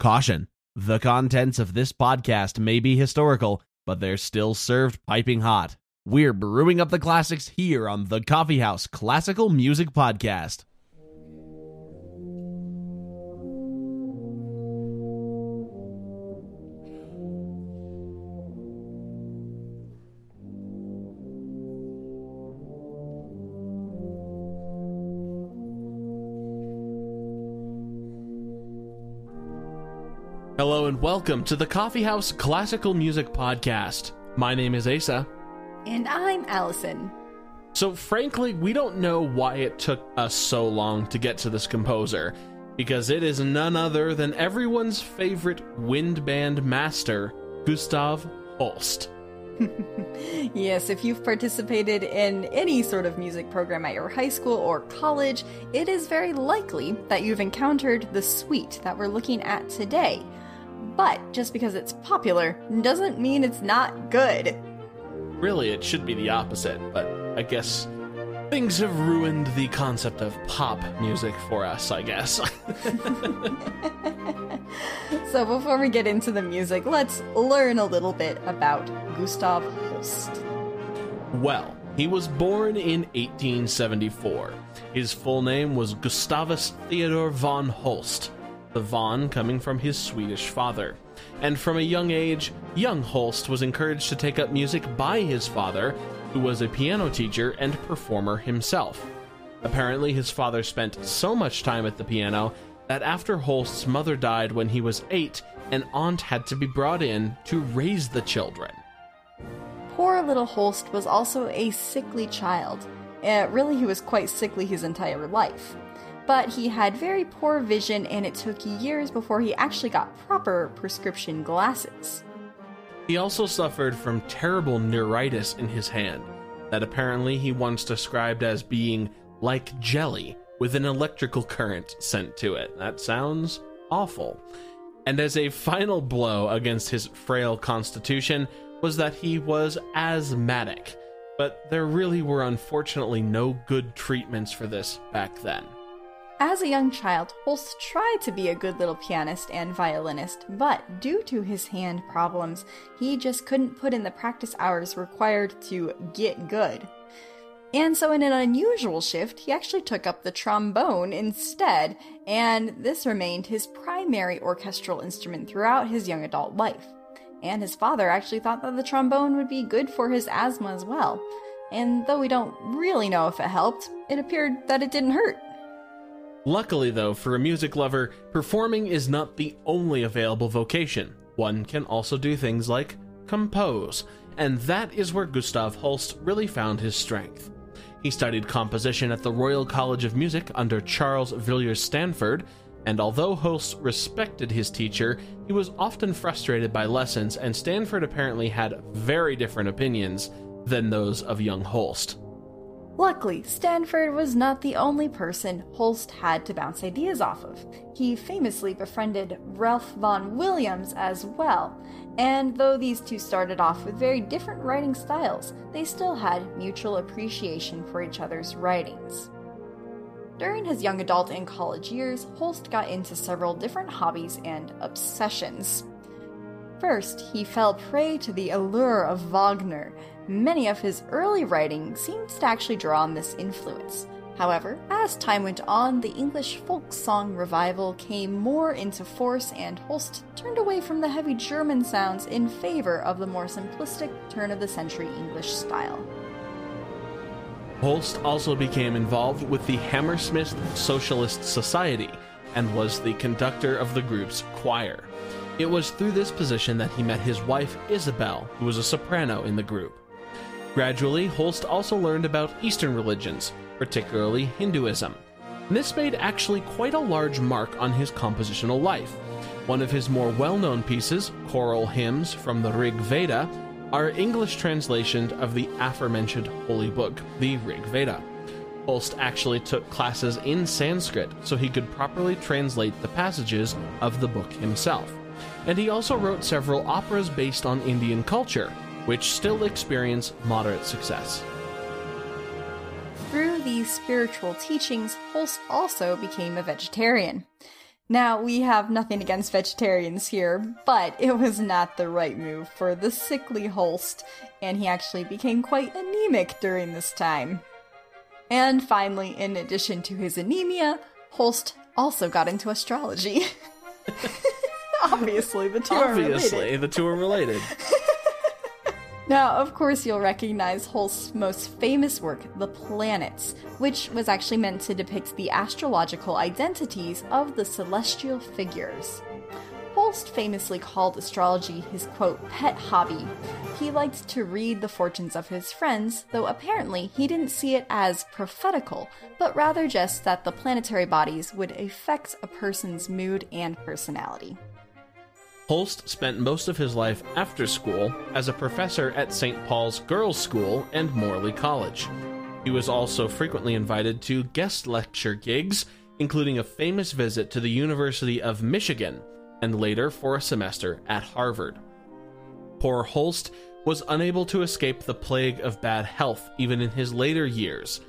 Caution The contents of this podcast may be historical, but they're still served piping hot. We're brewing up the classics here on the Coffee House Classical Music Podcast. And welcome to the Coffee House Classical Music Podcast. My name is Asa. And I'm Allison. So, frankly, we don't know why it took us so long to get to this composer, because it is none other than everyone's favorite wind band master, Gustav Holst. yes, if you've participated in any sort of music program at your high school or college, it is very likely that you've encountered the suite that we're looking at today. But just because it's popular doesn't mean it's not good. Really, it should be the opposite, but I guess things have ruined the concept of pop music for us, I guess. so before we get into the music, let's learn a little bit about Gustav Holst. Well, he was born in 1874. His full name was Gustavus Theodor von Holst the von coming from his Swedish father. And from a young age, young Holst was encouraged to take up music by his father, who was a piano teacher and performer himself. Apparently, his father spent so much time at the piano that after Holst's mother died when he was eight, an aunt had to be brought in to raise the children. Poor little Holst was also a sickly child. Uh, really, he was quite sickly his entire life but he had very poor vision and it took years before he actually got proper prescription glasses. He also suffered from terrible neuritis in his hand, that apparently he once described as being like jelly with an electrical current sent to it. That sounds awful. And as a final blow against his frail constitution was that he was asthmatic, but there really were unfortunately no good treatments for this back then. As a young child, Holst tried to be a good little pianist and violinist, but due to his hand problems, he just couldn't put in the practice hours required to get good. And so, in an unusual shift, he actually took up the trombone instead, and this remained his primary orchestral instrument throughout his young adult life. And his father actually thought that the trombone would be good for his asthma as well. And though we don't really know if it helped, it appeared that it didn't hurt. Luckily, though, for a music lover, performing is not the only available vocation. One can also do things like compose, and that is where Gustav Holst really found his strength. He studied composition at the Royal College of Music under Charles Villiers Stanford, and although Holst respected his teacher, he was often frustrated by lessons, and Stanford apparently had very different opinions than those of young Holst. Luckily, Stanford was not the only person Holst had to bounce ideas off of. He famously befriended Ralph Vaughan Williams as well, and though these two started off with very different writing styles, they still had mutual appreciation for each other's writings. During his young adult and college years, Holst got into several different hobbies and obsessions. First, he fell prey to the allure of Wagner, Many of his early writing seems to actually draw on this influence. However, as time went on, the English folk song revival came more into force, and Holst turned away from the heavy German sounds in favor of the more simplistic turn of the century English style. Holst also became involved with the Hammersmith Socialist Society and was the conductor of the group's choir. It was through this position that he met his wife Isabel, who was a soprano in the group. Gradually, Holst also learned about Eastern religions, particularly Hinduism. This made actually quite a large mark on his compositional life. One of his more well known pieces, choral hymns from the Rig Veda, are English translations of the aforementioned holy book, the Rig Veda. Holst actually took classes in Sanskrit so he could properly translate the passages of the book himself. And he also wrote several operas based on Indian culture, which still experience moderate success. Through these spiritual teachings, Holst also became a vegetarian. Now, we have nothing against vegetarians here, but it was not the right move for the sickly Holst, and he actually became quite anemic during this time. And finally, in addition to his anemia, Holst also got into astrology. Obviously, the two Obviously, are related. the two are related. Now, of course, you'll recognize Holst's most famous work, The Planets, which was actually meant to depict the astrological identities of the celestial figures. Holst famously called astrology his quote, pet hobby. He liked to read the fortunes of his friends, though apparently he didn't see it as prophetical, but rather just that the planetary bodies would affect a person's mood and personality. Holst spent most of his life after school as a professor at St. Paul's Girls' School and Morley College. He was also frequently invited to guest lecture gigs, including a famous visit to the University of Michigan, and later for a semester at Harvard. Poor Holst was unable to escape the plague of bad health even in his later years.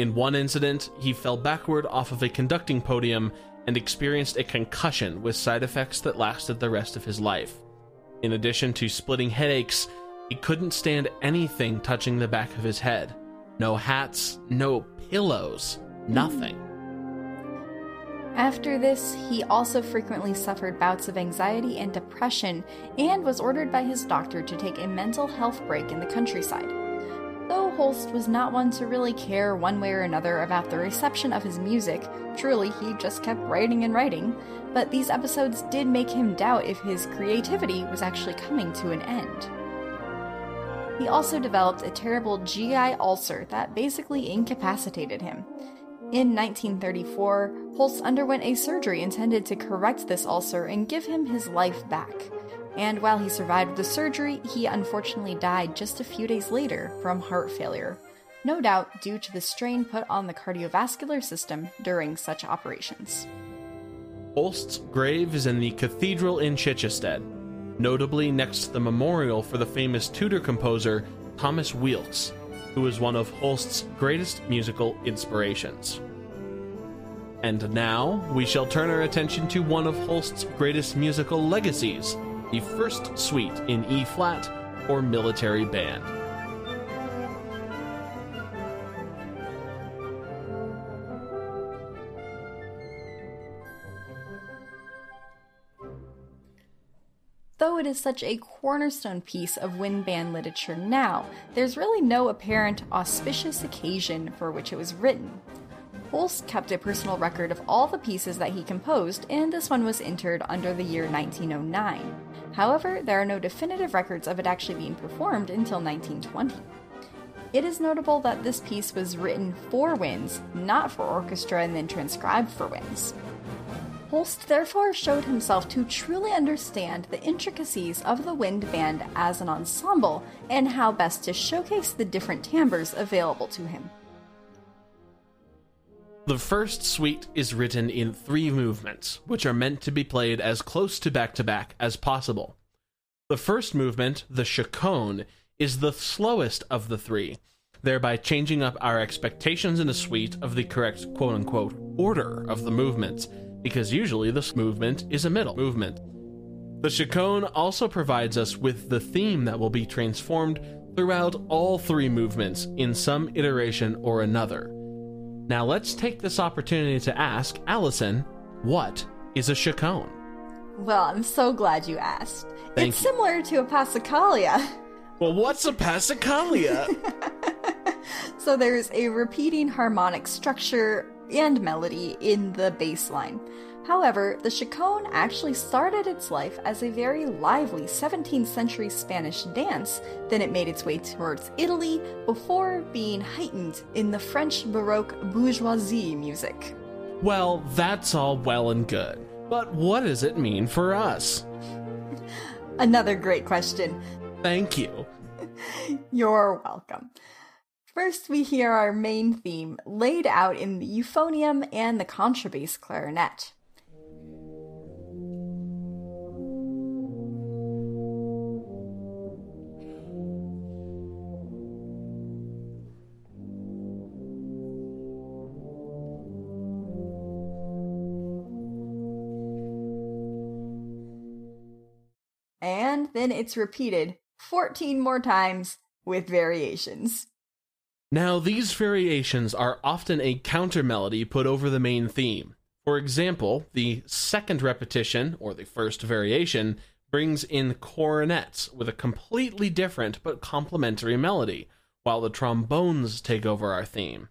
In one incident, he fell backward off of a conducting podium and experienced a concussion with side effects that lasted the rest of his life. In addition to splitting headaches, he couldn't stand anything touching the back of his head. No hats, no pillows, nothing. After this, he also frequently suffered bouts of anxiety and depression and was ordered by his doctor to take a mental health break in the countryside. Though Holst was not one to really care one way or another about the reception of his music, truly he just kept writing and writing, but these episodes did make him doubt if his creativity was actually coming to an end. He also developed a terrible GI ulcer that basically incapacitated him. In 1934, Holst underwent a surgery intended to correct this ulcer and give him his life back. And while he survived the surgery, he unfortunately died just a few days later from heart failure, no doubt due to the strain put on the cardiovascular system during such operations. Holst's grave is in the cathedral in Chichester, notably next to the memorial for the famous Tudor composer Thomas Weelkes, who was one of Holst's greatest musical inspirations. And now we shall turn our attention to one of Holst's greatest musical legacies, the first suite in E flat or military band. Though it is such a cornerstone piece of wind band literature now, there's really no apparent auspicious occasion for which it was written. Holst kept a personal record of all the pieces that he composed, and this one was entered under the year 1909. However, there are no definitive records of it actually being performed until 1920. It is notable that this piece was written for winds, not for orchestra and then transcribed for winds. Holst therefore showed himself to truly understand the intricacies of the wind band as an ensemble and how best to showcase the different timbres available to him. The first suite is written in three movements, which are meant to be played as close to back to back as possible. The first movement, the chaconne, is the slowest of the three, thereby changing up our expectations in a suite of the correct quote unquote order of the movements, because usually this movement is a middle movement. The chaconne also provides us with the theme that will be transformed throughout all three movements in some iteration or another. Now let's take this opportunity to ask Allison, what is a chaconne? Well, I'm so glad you asked. Thank it's you. similar to a passacaglia. Well, what's a passacaglia? So there's a repeating harmonic structure and melody in the bass line. However, the chaconne actually started its life as a very lively 17th century Spanish dance, then it made its way towards Italy before being heightened in the French Baroque bourgeoisie music. well, that's all well and good. But what does it mean for us? Another great question. Thank you. You're welcome. First, we hear our main theme laid out in the euphonium and the contrabass clarinet. And then it's repeated 14 more times with variations. Now, these variations are often a counter melody put over the main theme. For example, the second repetition, or the first variation, brings in cornets with a completely different but complementary melody, while the trombones take over our theme.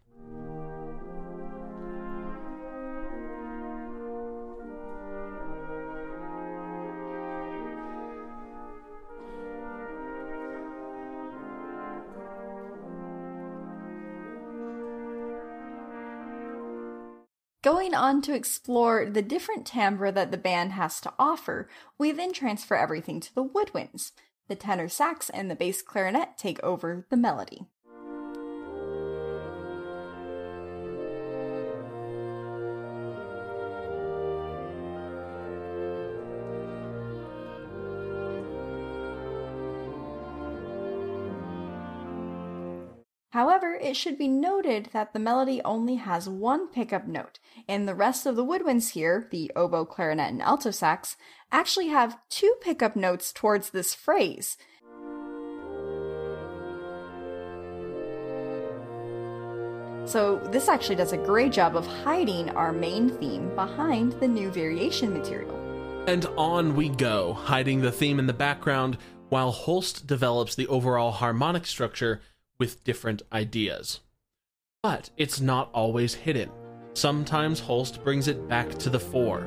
Going on to explore the different timbre that the band has to offer, we then transfer everything to the woodwinds. The tenor sax and the bass clarinet take over the melody. However, it should be noted that the melody only has one pickup note, and the rest of the woodwinds here, the oboe, clarinet, and alto sax, actually have two pickup notes towards this phrase. So, this actually does a great job of hiding our main theme behind the new variation material. And on we go, hiding the theme in the background while Holst develops the overall harmonic structure with different ideas. But it's not always hidden. Sometimes Holst brings it back to the fore.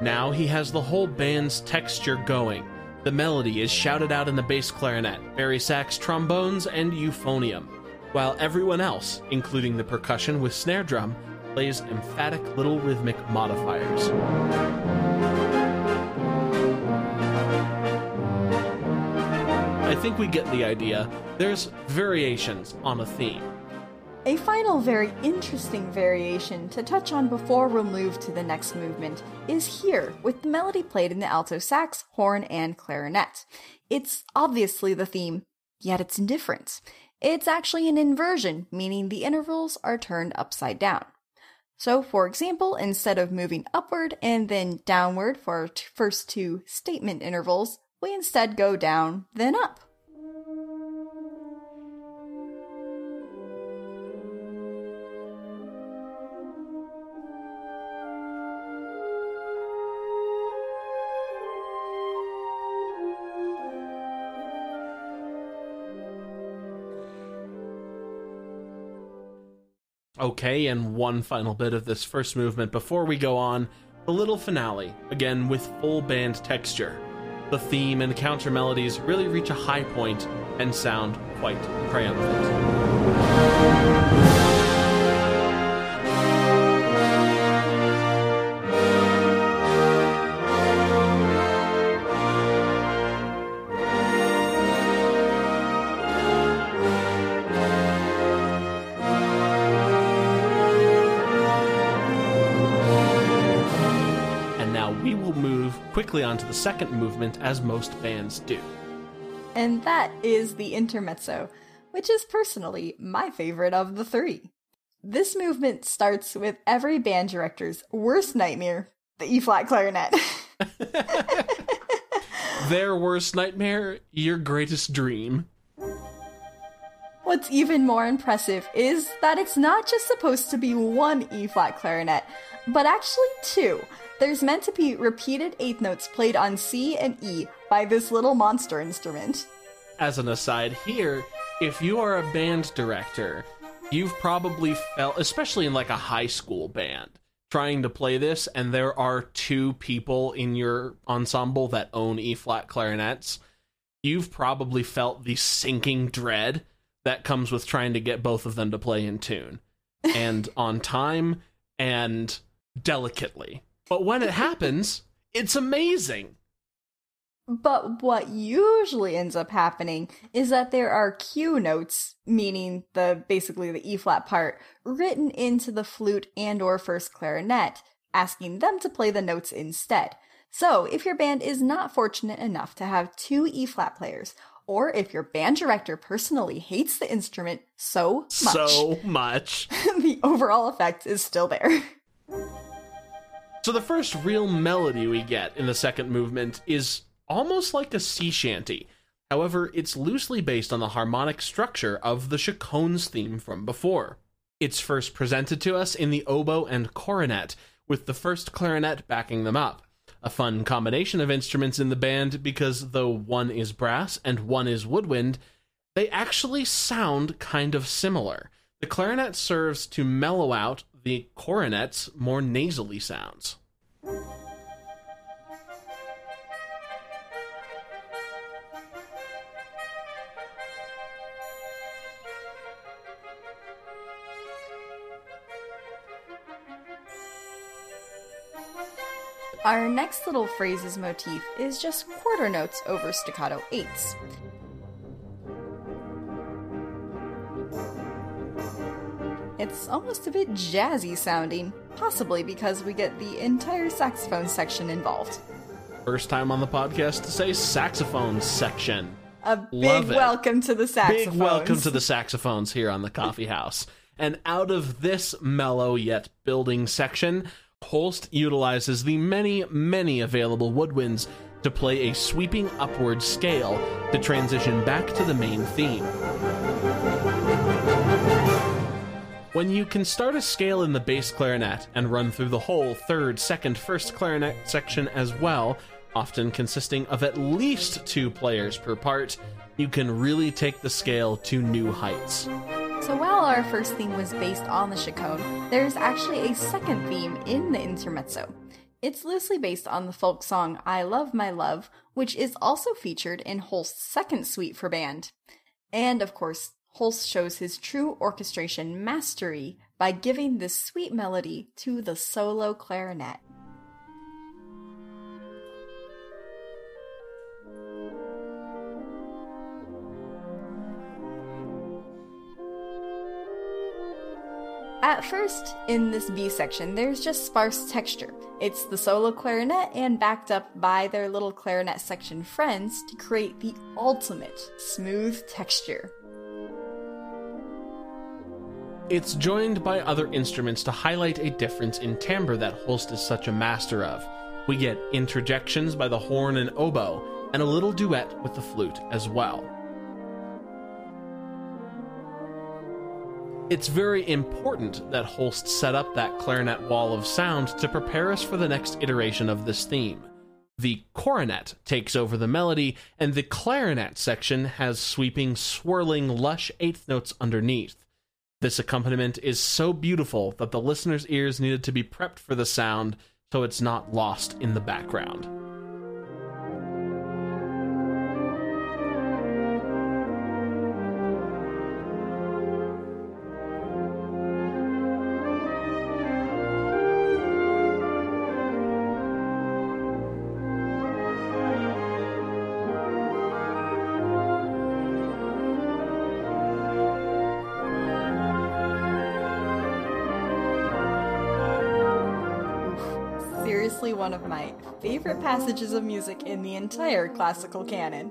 Now he has the whole band's texture going. The melody is shouted out in the bass clarinet, bari sax, trombones, and euphonium, while everyone else, including the percussion with snare drum, plays emphatic little rhythmic modifiers. Think we get the idea. There's variations on a theme. A final very interesting variation to touch on before we'll move to the next movement is here, with the melody played in the alto sax, horn, and clarinet. It's obviously the theme, yet it's different. It's actually an inversion, meaning the intervals are turned upside down. So, for example, instead of moving upward and then downward for our first two statement intervals, we instead go down, then up. Okay, and one final bit of this first movement before we go on the little finale, again with full band texture. The theme and counter melodies really reach a high point and sound quite triumphant. Quickly onto the second movement, as most bands do. And that is the intermezzo, which is personally my favorite of the three. This movement starts with every band director's worst nightmare the E flat clarinet. Their worst nightmare, your greatest dream. What's even more impressive is that it's not just supposed to be one E flat clarinet, but actually two there's meant to be repeated eighth notes played on C and E by this little monster instrument. As an aside here, if you are a band director, you've probably felt, especially in like a high school band, trying to play this, and there are two people in your ensemble that own E flat clarinets, you've probably felt the sinking dread that comes with trying to get both of them to play in tune and on time and delicately. But when it happens, it's amazing. But what usually ends up happening is that there are cue notes, meaning the basically the E flat part, written into the flute and or first clarinet, asking them to play the notes instead. So, if your band is not fortunate enough to have two E flat players, or if your band director personally hates the instrument so much, so much, the overall effect is still there. So the first real melody we get in the second movement is almost like a sea shanty. However, it's loosely based on the harmonic structure of the Chaconne's theme from before. It's first presented to us in the oboe and cornet, with the first clarinet backing them up. A fun combination of instruments in the band because though one is brass and one is woodwind, they actually sound kind of similar. The clarinet serves to mellow out the cornet's more nasally sounds. Our next little phrases motif is just quarter notes over staccato eighths. It's almost a bit jazzy sounding, possibly because we get the entire saxophone section involved. First time on the podcast to say saxophone section. A big welcome to the saxophones. Big welcome to the saxophones here on the coffee house. And out of this mellow yet building section, Holst utilizes the many, many available woodwinds to play a sweeping upward scale to transition back to the main theme. When you can start a scale in the bass clarinet and run through the whole third, second, first clarinet section as well, often consisting of at least two players per part, you can really take the scale to new heights. So while our first theme was based on the Chaconne, there's actually a second theme in the intermezzo. It's loosely based on the folk song I Love My Love, which is also featured in Holst's second suite for band. And of course, Holst shows his true orchestration mastery by giving this sweet melody to the solo clarinet. At first, in this B section, there's just sparse texture. It's the solo clarinet and backed up by their little clarinet section friends to create the ultimate smooth texture. It's joined by other instruments to highlight a difference in timbre that Holst is such a master of. We get interjections by the horn and oboe, and a little duet with the flute as well. It's very important that Holst set up that clarinet wall of sound to prepare us for the next iteration of this theme. The cornet takes over the melody, and the clarinet section has sweeping, swirling, lush eighth notes underneath. This accompaniment is so beautiful that the listener's ears needed to be prepped for the sound so it's not lost in the background. Seriously one of my favorite passages of music in the entire classical canon.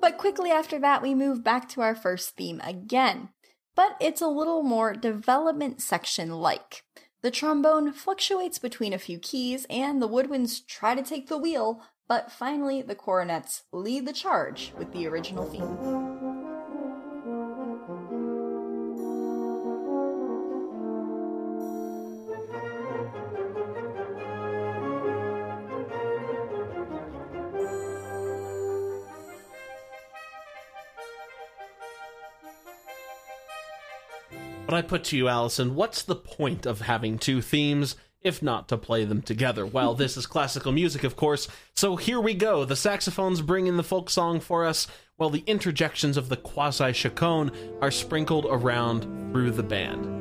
But quickly after that, we move back to our first theme again. But it's a little more development section like. The trombone fluctuates between a few keys, and the woodwinds try to take the wheel, but finally the cornets lead the charge with the original theme. But I put to you, Allison, what's the point of having two themes if not to play them together? Well, this is classical music, of course, so here we go. The saxophones bring in the folk song for us, while the interjections of the quasi chaconne are sprinkled around through the band.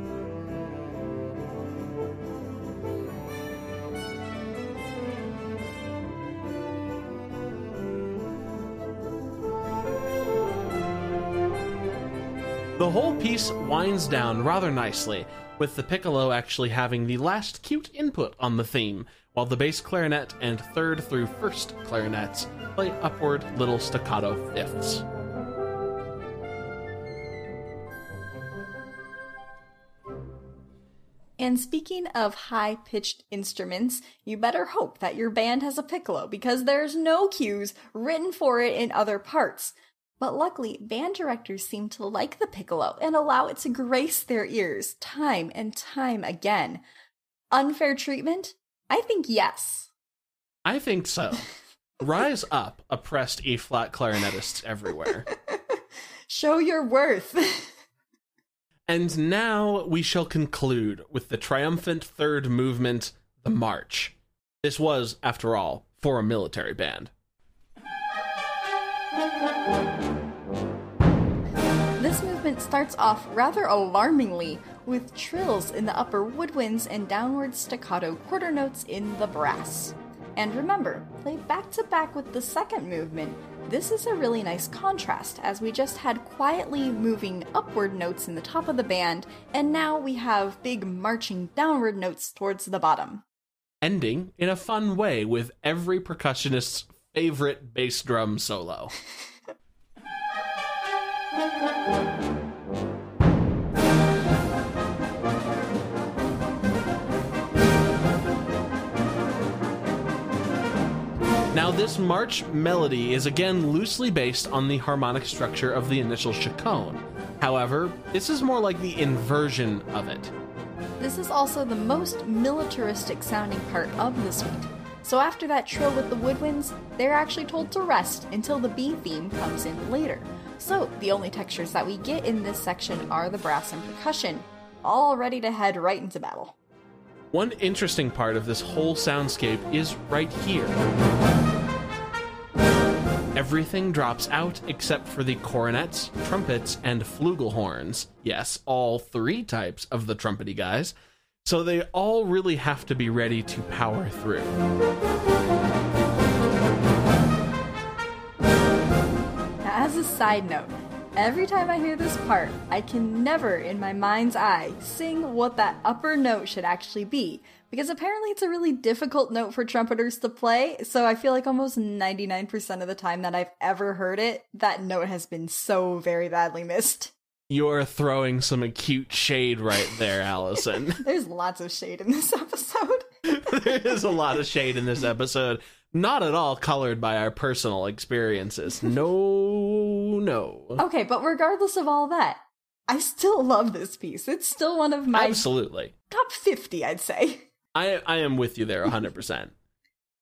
The whole piece winds down rather nicely, with the piccolo actually having the last cute input on the theme, while the bass clarinet and third through first clarinets play upward little staccato fifths. And speaking of high pitched instruments, you better hope that your band has a piccolo because there's no cues written for it in other parts. But luckily, band directors seem to like the piccolo and allow it to grace their ears time and time again. Unfair treatment? I think yes. I think so. Rise up, oppressed E flat clarinetists everywhere. Show your worth. and now we shall conclude with the triumphant third movement, the March. This was, after all, for a military band. Movement starts off rather alarmingly with trills in the upper woodwinds and downward staccato quarter notes in the brass. And remember, played back to back with the second movement, this is a really nice contrast as we just had quietly moving upward notes in the top of the band, and now we have big marching downward notes towards the bottom. Ending in a fun way with every percussionist's favorite bass drum solo. Now, this march melody is again loosely based on the harmonic structure of the initial chaconne. However, this is more like the inversion of it. This is also the most militaristic sounding part of the suite. So after that trill with the woodwinds, they're actually told to rest until the B theme comes in later. So the only textures that we get in this section are the brass and percussion, all ready to head right into battle. One interesting part of this whole soundscape is right here. Everything drops out except for the cornets, trumpets, and flugelhorns. Yes, all three types of the trumpety guys. So they all really have to be ready to power through. As a side note, Every time I hear this part, I can never, in my mind's eye, sing what that upper note should actually be, because apparently it's a really difficult note for trumpeters to play, so I feel like almost 99% of the time that I've ever heard it, that note has been so very badly missed. You're throwing some acute shade right there, Allison. There's lots of shade in this episode. there is a lot of shade in this episode not at all colored by our personal experiences. No, no. Okay, but regardless of all that, I still love this piece. It's still one of my Absolutely. top 50, I'd say. I I am with you there 100%.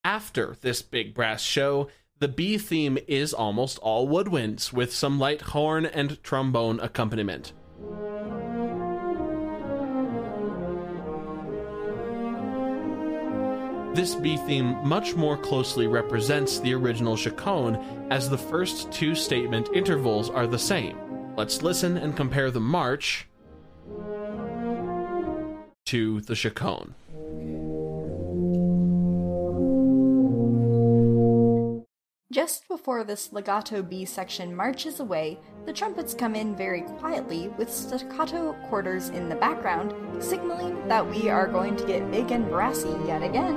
After this big brass show, the B theme is almost all woodwinds with some light horn and trombone accompaniment. This B theme much more closely represents the original chaconne, as the first two statement intervals are the same. Let's listen and compare the march to the chaconne. Just before this legato B section marches away, the trumpets come in very quietly with staccato quarters in the background, signaling that we are going to get big and brassy yet again.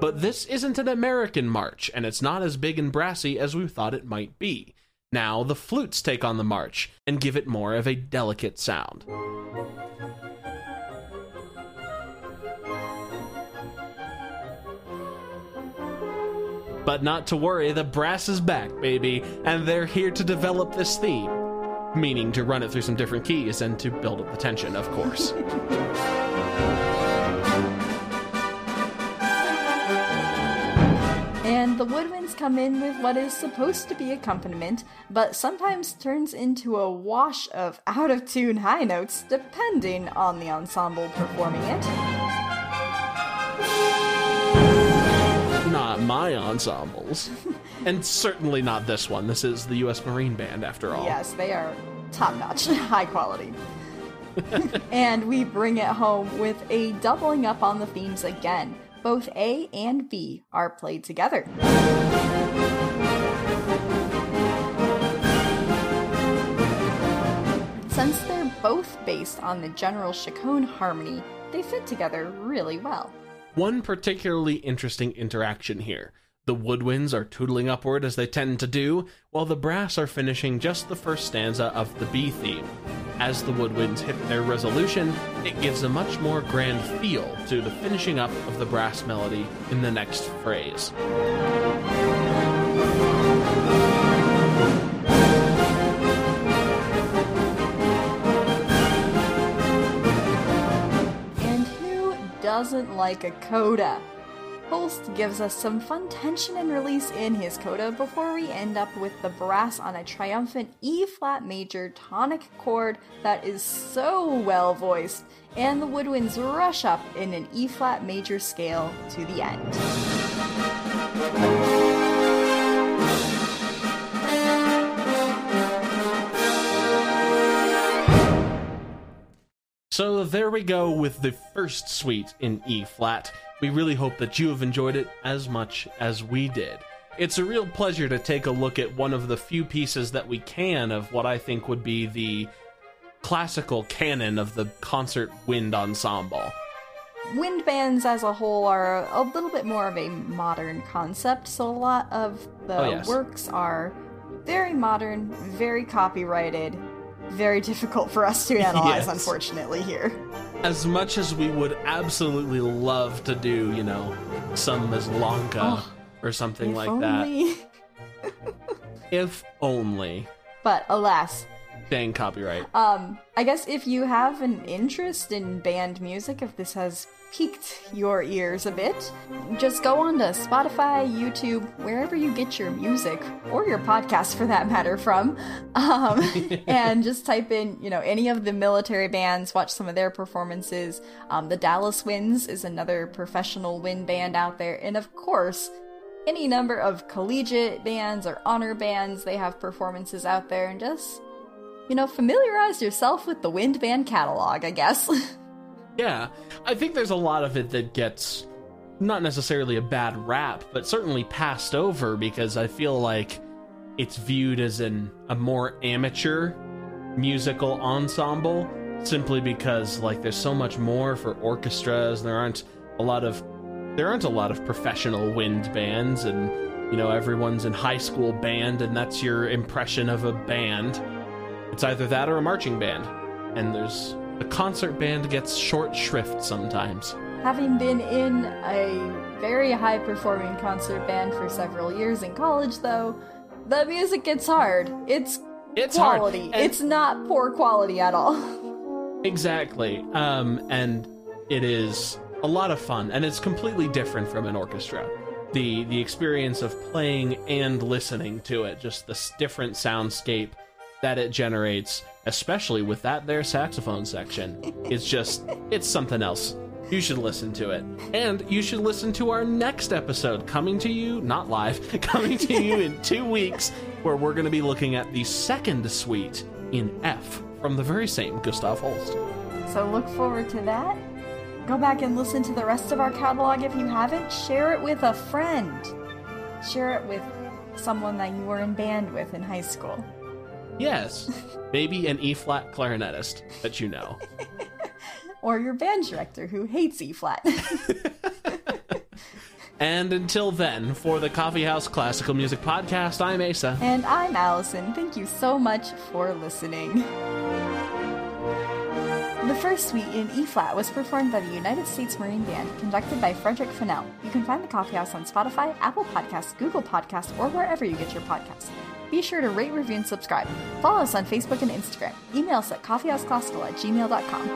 But this isn't an American march, and it's not as big and brassy as we thought it might be. Now the flutes take on the march and give it more of a delicate sound. But not to worry, the brass is back, baby, and they're here to develop this theme. Meaning to run it through some different keys and to build up the tension, of course. Come in with what is supposed to be accompaniment, but sometimes turns into a wash of out of tune high notes depending on the ensemble performing it. Not my ensembles. and certainly not this one. This is the U.S. Marine Band, after all. Yes, they are top notch, high quality. and we bring it home with a doubling up on the themes again both A and B are played together. Since they're both based on the general chaconne harmony, they fit together really well. One particularly interesting interaction here. The woodwinds are tootling upward as they tend to do, while the brass are finishing just the first stanza of the B theme. As the woodwinds hit their resolution, it gives a much more grand feel to the finishing up of the brass melody in the next phrase. And who doesn't like a coda? Holst gives us some fun tension and release in his coda before we end up with the brass on a triumphant E flat major tonic chord that is so well voiced, and the woodwinds rush up in an E flat major scale to the end. So there we go with the first suite in E flat. We really hope that you have enjoyed it as much as we did. It's a real pleasure to take a look at one of the few pieces that we can of what I think would be the classical canon of the concert wind ensemble. Wind bands as a whole are a little bit more of a modern concept, so a lot of the Oh, yes. works are very modern, very copyrighted, very difficult for us to analyze, Yes. unfortunately, here. As much as we would absolutely love to do, you know, some Maslanka Oh, or something like that. only- If only. But alas, Dang copyright. um, I guess if you have an interest in band music, if this has piqued your ears a bit, just go on to Spotify, YouTube, wherever you get your music, or your podcast for that matter, from, um, and just type in, you know, any of the military bands, watch some of their performances. Um, the Dallas Winds is another professional wind band out there, and of course, any number of collegiate bands or honor bands, they have performances out there, and just you know, familiarize yourself with the wind band catalog, I guess. Yeah, I think there's a lot of it that gets not necessarily a bad rap, but certainly passed over because I feel like it's viewed as an a more amateur musical ensemble simply because like there's so much more for orchestras and there aren't a lot of there aren't a lot of professional wind bands and you know everyone's in high school band and that's your impression of a band it's either that or a marching band and there's a concert band gets short shrift sometimes Having been in a very high performing concert band for several years in college, though, the music gets hard. It's it's quality. It's not poor quality at all. exactly um and it is a lot of fun and it's completely different from an orchestra the the experience of playing and listening to it just this different soundscape that it generates especially with that there saxophone section it's just it's something else you should listen to it and you should listen to our next episode coming to you not live coming to you in two weeks where we're going to be looking at the second suite in f from the very same gustav holst So look forward to that. Go back and listen to the rest of our catalog if you haven't. Share it with a friend. Share it with someone that you were in band with in high school. Yes maybe an e flat clarinetist that you know Or your band director who hates E flat. and until then for the coffee house classical music podcast i'm asa And I'm Allison. Thank you so much for listening. The first suite in E flat was performed by the United States Marine Band, conducted by Frederick Fennell. You can find the Coffee House on Spotify, Apple Podcasts, Google Podcasts, or wherever you get your podcasts. Be sure to rate, review, and subscribe. Follow us on Facebook and Instagram. Email us at coffeehouseclassical at gmail.com.